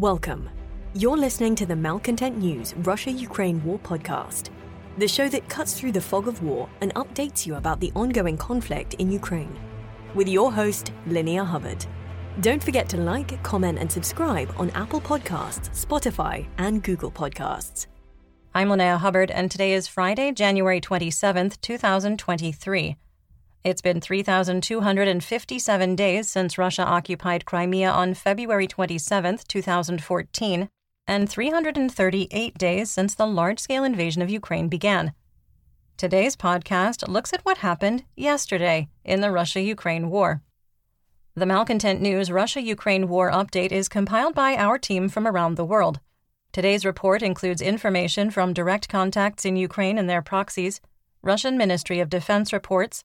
Welcome. You're listening to the Malcontent News Russia Ukraine War podcast, the show that cuts through the fog of war and updates you about the ongoing conflict in Ukraine. With your host, Linnea Hubbard. Don't forget to like, comment, and subscribe on Apple Podcasts, Spotify, and Google Podcasts. I'm Linnea Hubbard, and today is Friday, January 27th, 2023. It's been 3,257 days since Russia occupied Crimea on February 27, 2014, and 338 days since the large scale invasion of Ukraine began. Today's podcast looks at what happened yesterday in the Russia Ukraine war. The Malcontent News Russia Ukraine War Update is compiled by our team from around the world. Today's report includes information from direct contacts in Ukraine and their proxies, Russian Ministry of Defense reports,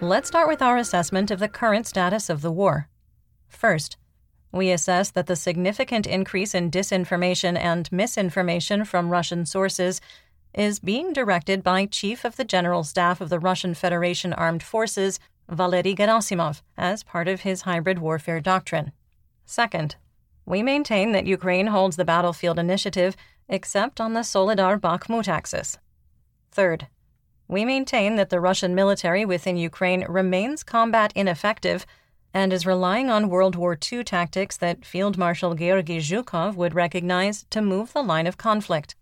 Let's start with our assessment of the current status of the war. First, we assess that the significant increase in disinformation and misinformation from Russian sources is being directed by Chief of the General Staff of the Russian Federation Armed Forces, Valery Gerasimov, as part of his hybrid warfare doctrine. Second, we maintain that Ukraine holds the battlefield initiative except on the Soledar Bakhmut axis. Third, we maintain that the Russian military within Ukraine remains combat ineffective and is relying on World War II tactics that Field Marshal Georgy Zhukov would recognize to move the line of conflict.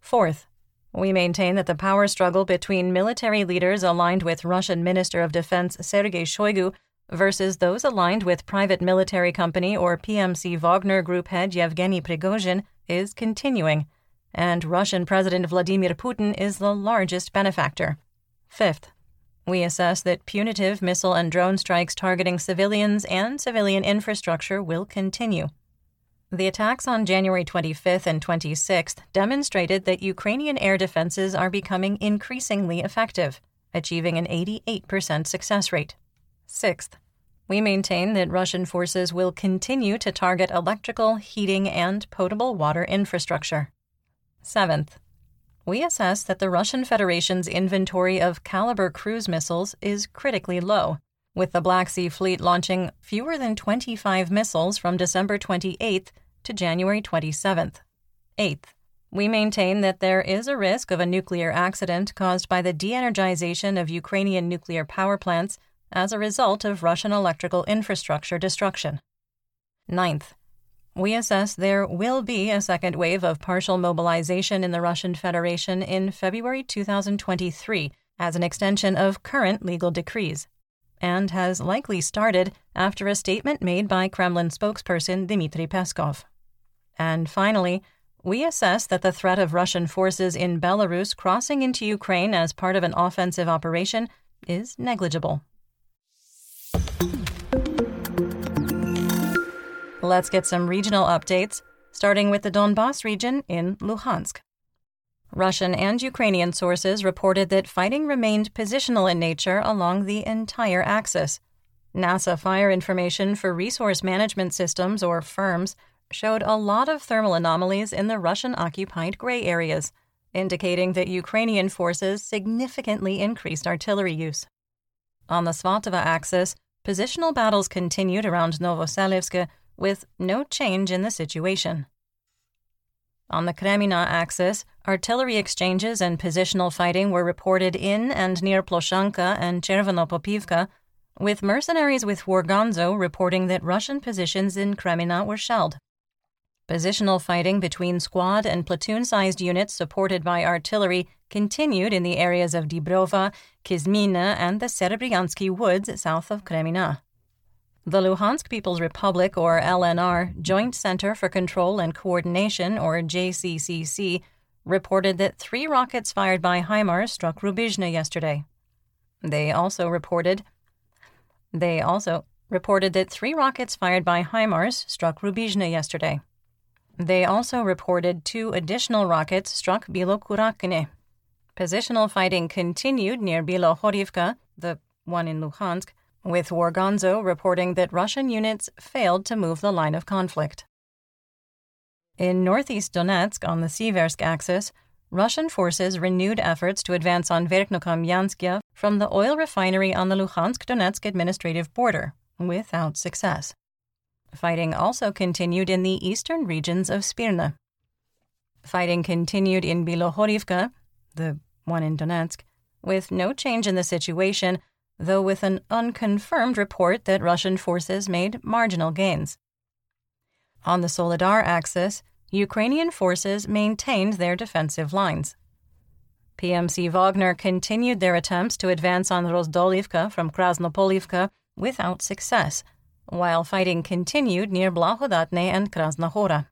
Fourth, we maintain that the power struggle between military leaders aligned with Russian Minister of Defense Sergei Shoigu versus those aligned with private military company or PMC Wagner Group head Yevgeny Prigozhin is continuing and Russian President Vladimir Putin is the largest benefactor. Fifth, we assess that punitive missile and drone strikes targeting civilians and civilian infrastructure will continue. The attacks on January 25th and 26th demonstrated that Ukrainian air defenses are becoming increasingly effective, achieving an 88% success rate. Sixth, we maintain that Russian forces will continue to target electrical, heating, and potable water infrastructure. Seventh, we assess that the Russian Federation's inventory of Kalibr cruise missiles is critically low, with the Black Sea Fleet launching fewer than 25 missiles from December 28th to January 27th. Eighth, we maintain that there is a risk of a nuclear accident caused by the de energization of Ukrainian nuclear power plants as a result of Russian electrical infrastructure destruction. Ninth, we assess there will be a second wave of partial mobilization in the Russian Federation in February 2023 as an extension of current legal decrees, and has likely started after a statement made by Kremlin spokesperson Dmitry Peskov. And finally, we assess that the threat of Russian forces in Belarus crossing into Ukraine as part of an offensive operation is negligible. Let's get some regional updates, starting with the Donbass region in Luhansk. Russian and Ukrainian sources reported that fighting remained positional in nature along the entire axis. NASA fire information for resource management systems, or FIRMS, showed a lot of thermal anomalies in the Russian occupied gray areas, indicating that Ukrainian forces significantly increased artillery use. On the Svatove axis, positional battles continued around Novoselivsk with no change in the situation. On the Kremina axis, artillery exchanges and positional fighting were reported in and near Ploshchanka and Chervonopopivka, with mercenaries with Wargonzo reporting that Russian positions in Kremina were shelled. Positional fighting between squad and platoon sized units supported by artillery continued in the areas of Dibrova, Kizmina, and the Serebryansky woods south of Kremina. The Luhansk People's Republic, or LNR, Joint Center for Control and Coordination, or JCCC, reported that three rockets fired by HIMARS struck Rubizhne yesterday. They also reported they also reported that three rockets fired by HIMARS struck Rubizhne yesterday. They also reported two additional rockets struck Bilokurakyne. Positional fighting continued near Bilohorivka, the one in Luhansk, with Wargonzo reporting that Russian units failed to move the line of conflict. In northeast Donetsk on the Siversk axis, Russian forces renewed efforts to advance on Verkhnokamianskaya from the oil refinery on the Luhansk Donetsk administrative border, without success. Fighting also continued in the eastern regions of Spirna. Fighting continued in Bilohorivka, the one in Donetsk, with no change in the situation, though with an unconfirmed report that Russian forces made marginal gains. On the Soledar axis, Ukrainian forces maintained their defensive lines. PMC Wagner continued their attempts to advance on Rozdolivka from Krasnopolivka without success, while fighting continued near Blahodatne and Krasnohora.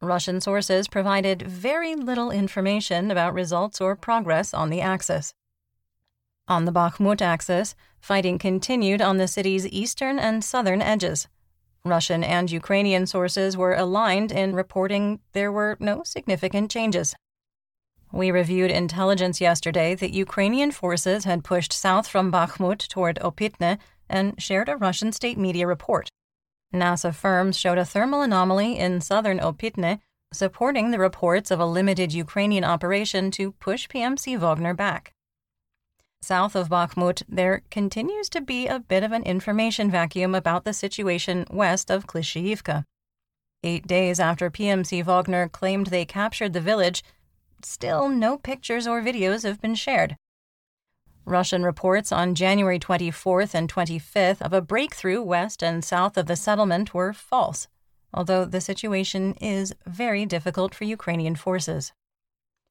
Russian sources provided very little information about results or progress on the Axis. On the Bakhmut axis, fighting continued on the city's eastern and southern edges. Russian and Ukrainian sources were aligned in reporting there were no significant changes. We reviewed intelligence yesterday that Ukrainian forces had pushed south from Bakhmut toward Opitne and shared a Russian state media report. NASA FIRMS showed a thermal anomaly in southern Opitne, supporting the reports of a limited Ukrainian operation to push PMC Wagner back. South of Bakhmut, there continues to be a bit of an information vacuum about the situation west of Klishchiivka. Eight days after PMC Wagner claimed they captured the village, still no pictures or videos have been shared. Russian reports on January 24th and 25th of a breakthrough west and south of the settlement were false, although the situation is very difficult for Ukrainian forces.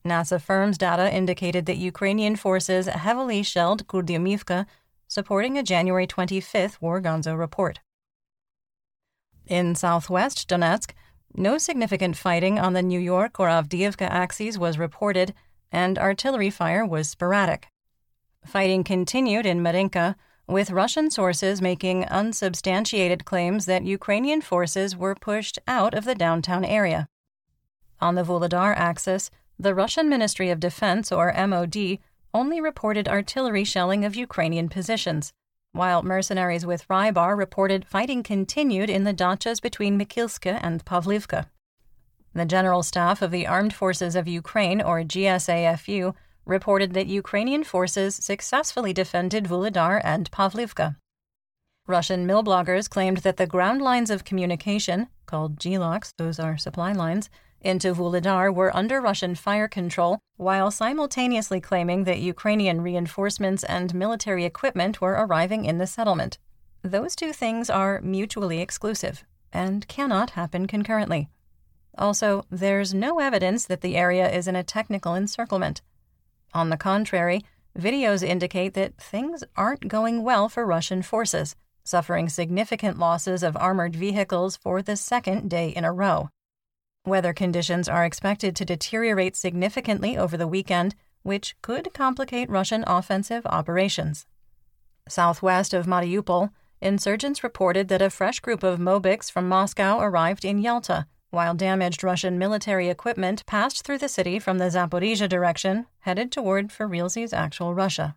NASA firm's data indicated that Ukrainian forces heavily shelled Kurdyumivka, supporting a January 25th Wargonzo report. In southwest Donetsk, no significant fighting on the New York or Avdiivka axes was reported, and artillery fire was sporadic. Fighting continued in Marinka, with Russian sources making unsubstantiated claims that Ukrainian forces were pushed out of the downtown area. On the Vuhledar axis, the Russian Ministry of Defense, or MOD, only reported artillery shelling of Ukrainian positions, while mercenaries with Rybar reported fighting continued in the dachas between Mykilske and Pavlivka. The General Staff of the Armed Forces of Ukraine, or GSAFU, reported that Ukrainian forces successfully defended Vuhledar and Pavlivka. Russian mill bloggers claimed that the ground lines of communication, called GLOCs, those are supply lines, into Vuhledar were under Russian fire control, while simultaneously claiming that Ukrainian reinforcements and military equipment were arriving in the settlement. Those two things are mutually exclusive and cannot happen concurrently. Also, there's no evidence that the area is in a technical encirclement. On the contrary, videos indicate that things aren't going well for Russian forces, suffering significant losses of armored vehicles for the second day in a row. Weather conditions are expected to deteriorate significantly over the weekend, which could complicate Russian offensive operations. Southwest of Mariupol, insurgents reported that a fresh group of Mobiks from Moscow arrived in Yalta, while damaged Russian military equipment passed through the city from the Zaporizhia direction, headed toward Ferilszy's actual Russia.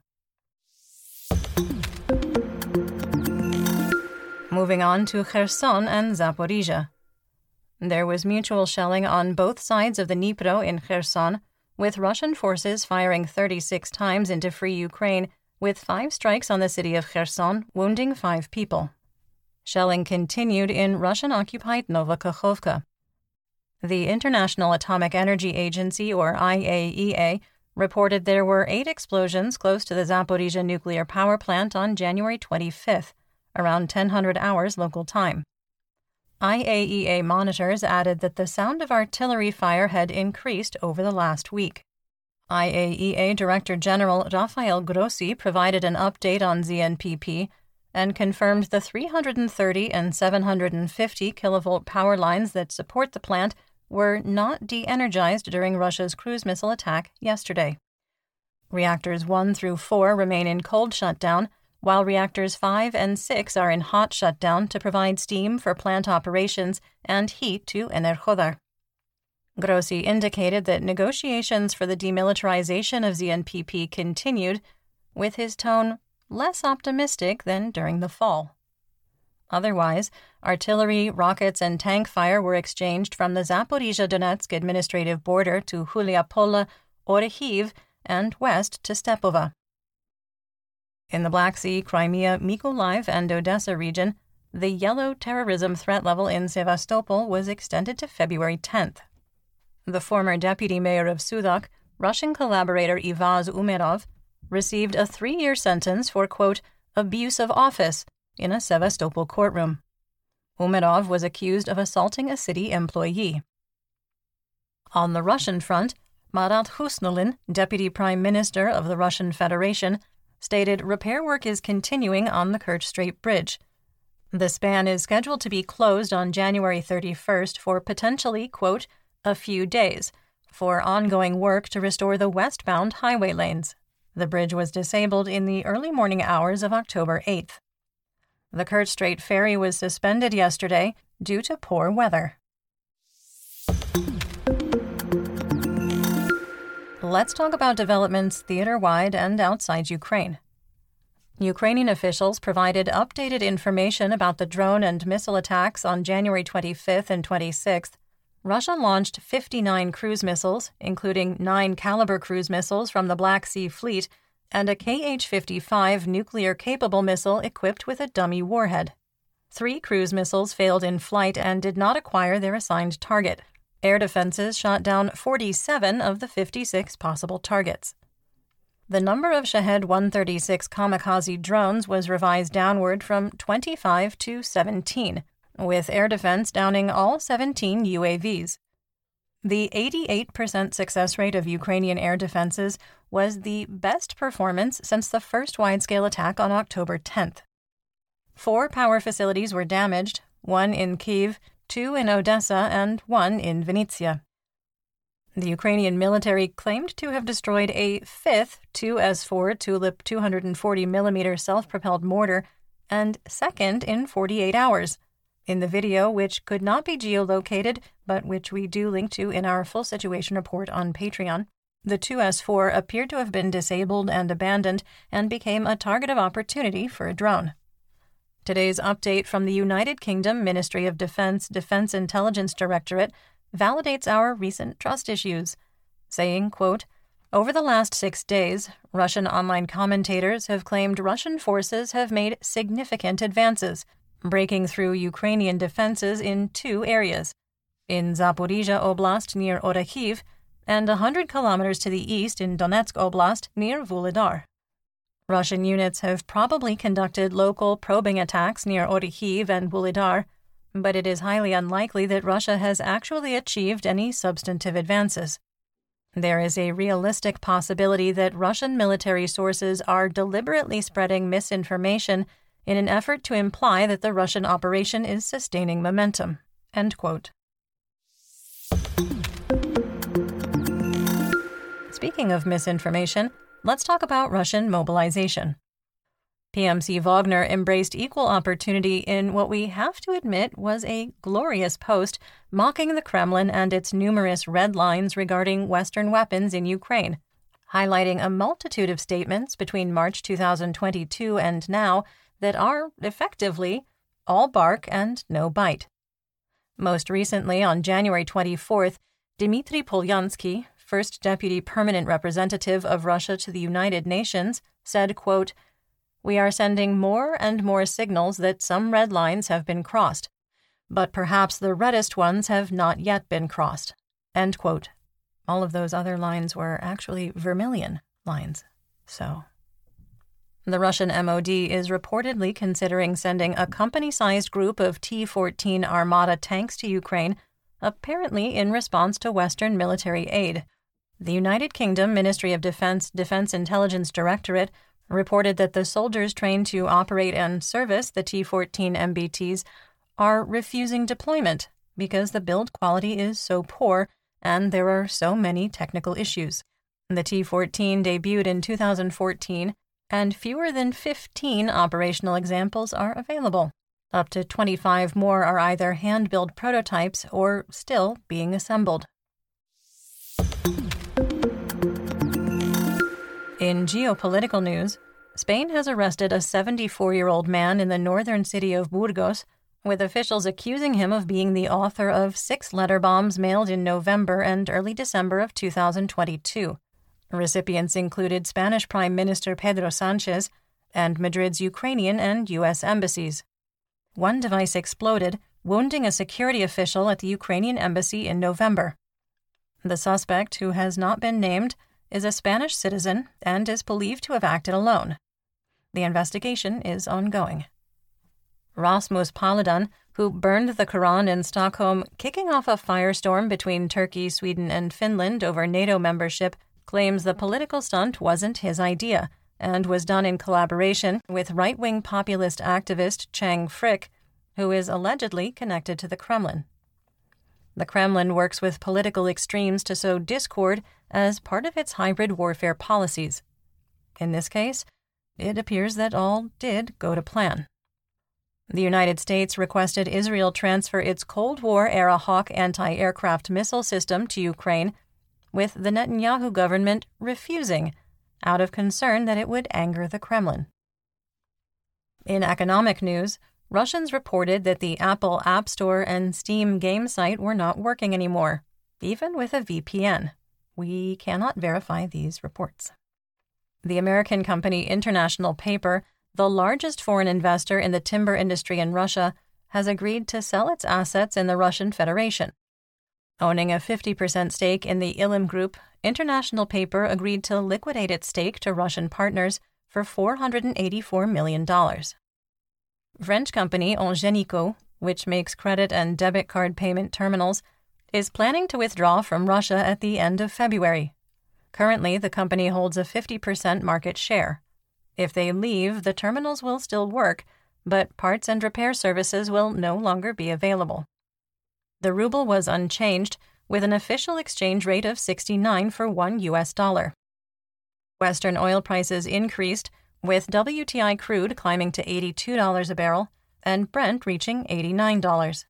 Moving on to Kherson and Zaporizhia. There was mutual shelling on both sides of the Dnipro in Kherson, with Russian forces firing 36 times into free Ukraine, with five strikes on the city of Kherson, wounding five people. Shelling continued in Russian occupied Novokakhovka. The International Atomic Energy Agency, or IAEA, reported there were eight explosions close to the Zaporizhia nuclear power plant on January 25th, around 1000 hours local time. IAEA monitors added that the sound of artillery fire had increased over the last week. IAEA Director General Rafael Grossi provided an update on ZNPP and confirmed the 330 and 750 kilovolt power lines that support the plant were not de energized during Russia's cruise missile attack yesterday. Reactors 1 through 4 remain in cold shutdown, while reactors 5 and 6 are in hot shutdown to provide steam for plant operations and heat to Enerhodar. Grossi indicated that negotiations for the demilitarization of ZNPP continued, with his tone less optimistic than during the fall. Otherwise, artillery, rockets, and tank fire were exchanged from the Zaporizhia Donetsk administrative border to Huliapole, Orekhiv, and west to Stepova. In the Black Sea, Crimea, Mykolaiv, and Odessa region, the yellow terrorism threat level in Sevastopol was extended to February 10th. The former deputy mayor of Sudak, Russian collaborator Ivaz Umerov, received a three year sentence for, quote, abuse of office in a Sevastopol courtroom. Umerov was accused of assaulting a city employee. On the Russian front, Marat Khusnullin, deputy prime minister of the Russian Federation, stated repair work is continuing on the Kerch Strait Bridge. The span is scheduled to be closed on January 31st for potentially, quote, a few days for ongoing work to restore the westbound highway lanes. The bridge was disabled in the early morning hours of October 8th. The Kerch Strait ferry was suspended yesterday due to poor weather. Let's talk about developments theater wide and outside Ukraine. Ukrainian officials provided updated information about the drone and missile attacks on January 25th and 26th. Russia launched 59 cruise missiles, including 9 Kalibr cruise missiles from the Black Sea Fleet and a KH 55 nuclear capable missile equipped with a dummy warhead. Three cruise missiles failed in flight and did not acquire their assigned target. Air defenses shot down 47 of the 56 possible targets. The number of Shahed 136 kamikaze drones was revised downward from 25 to 17, with air defense downing all 17 UAVs. The 88% success rate of Ukrainian air defenses was the best performance since the first wide scale attack on October 10th. Four power facilities were damaged one in Kiev, two in Odessa, and one in Vinnytsia. The Ukrainian military claimed to have destroyed a fifth 2S4 Tulip 240 mm self propelled mortar and second in 48 hours. In the video, which could not be geolocated, but which we do link to in our full situation report on Patreon, the 2S4 appeared to have been disabled and abandoned and became a target of opportunity for a drone. Today's update from the United Kingdom Ministry of Defense Defense Intelligence Directorate validates our recent trust issues, saying, quote, over the last six days, Russian online commentators have claimed Russian forces have made significant advances, breaking through Ukrainian defenses in two areas in Zaporizhia Oblast near Orekhiv and 100 kilometers to the east in Donetsk Oblast near Vuhledar. Russian units have probably conducted local probing attacks near Orekhiv and Vuhledar, but it is highly unlikely that Russia has actually achieved any substantive advances. There is a realistic possibility that Russian military sources are deliberately spreading misinformation in an effort to imply that the Russian operation is sustaining momentum. Speaking of misinformation, let's talk about Russian mobilization. PMC Wagner embraced equal opportunity in what we have to admit was a glorious post mocking the Kremlin and its numerous red lines regarding Western weapons in Ukraine, highlighting a multitude of statements between March 2022 and now that are, effectively, all bark and no bite. Most recently, on January 24th, Dmitry Polyansky, first deputy permanent representative of Russia to the United Nations, said, quote, We are sending more and more signals that some red lines have been crossed, but perhaps the reddest ones have not yet been crossed. End quote. All of those other lines were actually vermilion lines. So the Russian MOD is reportedly considering sending a company sized group of T 14 Armata tanks to Ukraine, apparently in response to Western military aid. The United Kingdom Ministry of Defense Defense Intelligence Directorate reported that the soldiers trained to operate and service the T 14 MBTs are refusing deployment because the build quality is so poor and there are so many technical issues. The T 14 debuted in 2014 and fewer than 15 operational examples are available. Up to 25 more are either hand built prototypes or still being assembled. In geopolitical news, Spain has arrested a 74 year old man in the northern city of Burgos, with officials accusing him of being the author of six letter bombs mailed in November and early December of 2022. Recipients included Spanish Prime Minister Pedro Sanchez and Madrid's Ukrainian and U.S. embassies. One device exploded, wounding a security official at the Ukrainian embassy in November. The suspect, who has not been named, is a Spanish citizen and is believed to have acted alone. The investigation is ongoing. Rasmus Paludan, who burned the Quran in Stockholm, kicking off a firestorm between Turkey, Sweden, and Finland over NATO membership, claims the political stunt wasn't his idea and was done in collaboration with right wing populist activist Chang Frick, who is allegedly connected to the Kremlin. The Kremlin works with political extremes to sow discord as part of its hybrid warfare policies. In this case, it appears that all did go to plan. The United States requested Israel transfer its Cold War era Hawk anti aircraft missile system to Ukraine, with the Netanyahu government refusing out of concern that it would anger the Kremlin. In economic news, Russians reported that the Apple App Store and Steam game site were not working anymore, even with a VPN. We cannot verify these reports. The American company International Paper, the largest foreign investor in the timber industry in Russia, has agreed to sell its assets in the Russian Federation. Owning a 50% stake in the Ilim Group, International Paper agreed to liquidate its stake to Russian partners for $484 million. French company Ingenico, which makes credit and debit card payment terminals, is planning to withdraw from Russia at the end of February. Currently, the company holds a 50% market share. If they leave, the terminals will still work, but parts and repair services will no longer be available. The ruble was unchanged, with an official exchange rate of 69 for 1 US dollar. Western oil prices increased, with WTI crude climbing to $82 a barrel and Brent reaching $89.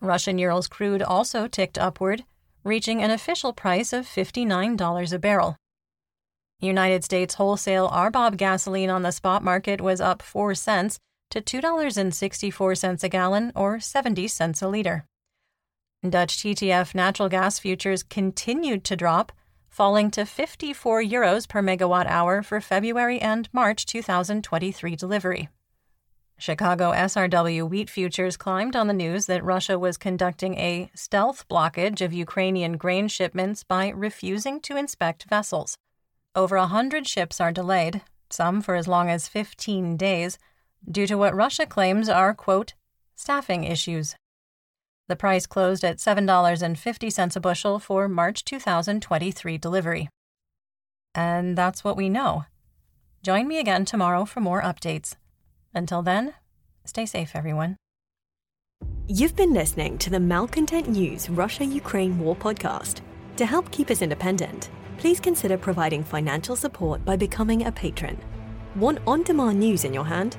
Russian Urals crude also ticked upward, reaching an official price of $59 a barrel. United States wholesale RBOB gasoline on the spot market was up 4 cents to $2.64 a gallon or 70 cents a liter. Dutch TTF natural gas futures continued to drop, falling to 54 euros per megawatt hour for February and March 2023 delivery. Chicago SRW wheat futures climbed on the news that Russia was conducting a stealth blockage of Ukrainian grain shipments by refusing to inspect vessels. Over a hundred ships are delayed, some for as long as 15 days, due to what Russia claims are, quote, staffing issues. The price closed at $7.50 a bushel for March 2023 delivery. And that's what we know. Join me again tomorrow for more updates. Until then, stay safe, everyone. You've been listening to the Malcontent News Russia Ukraine War podcast. To help keep us independent, please consider providing financial support by becoming a patron. Want on demand news in your hand?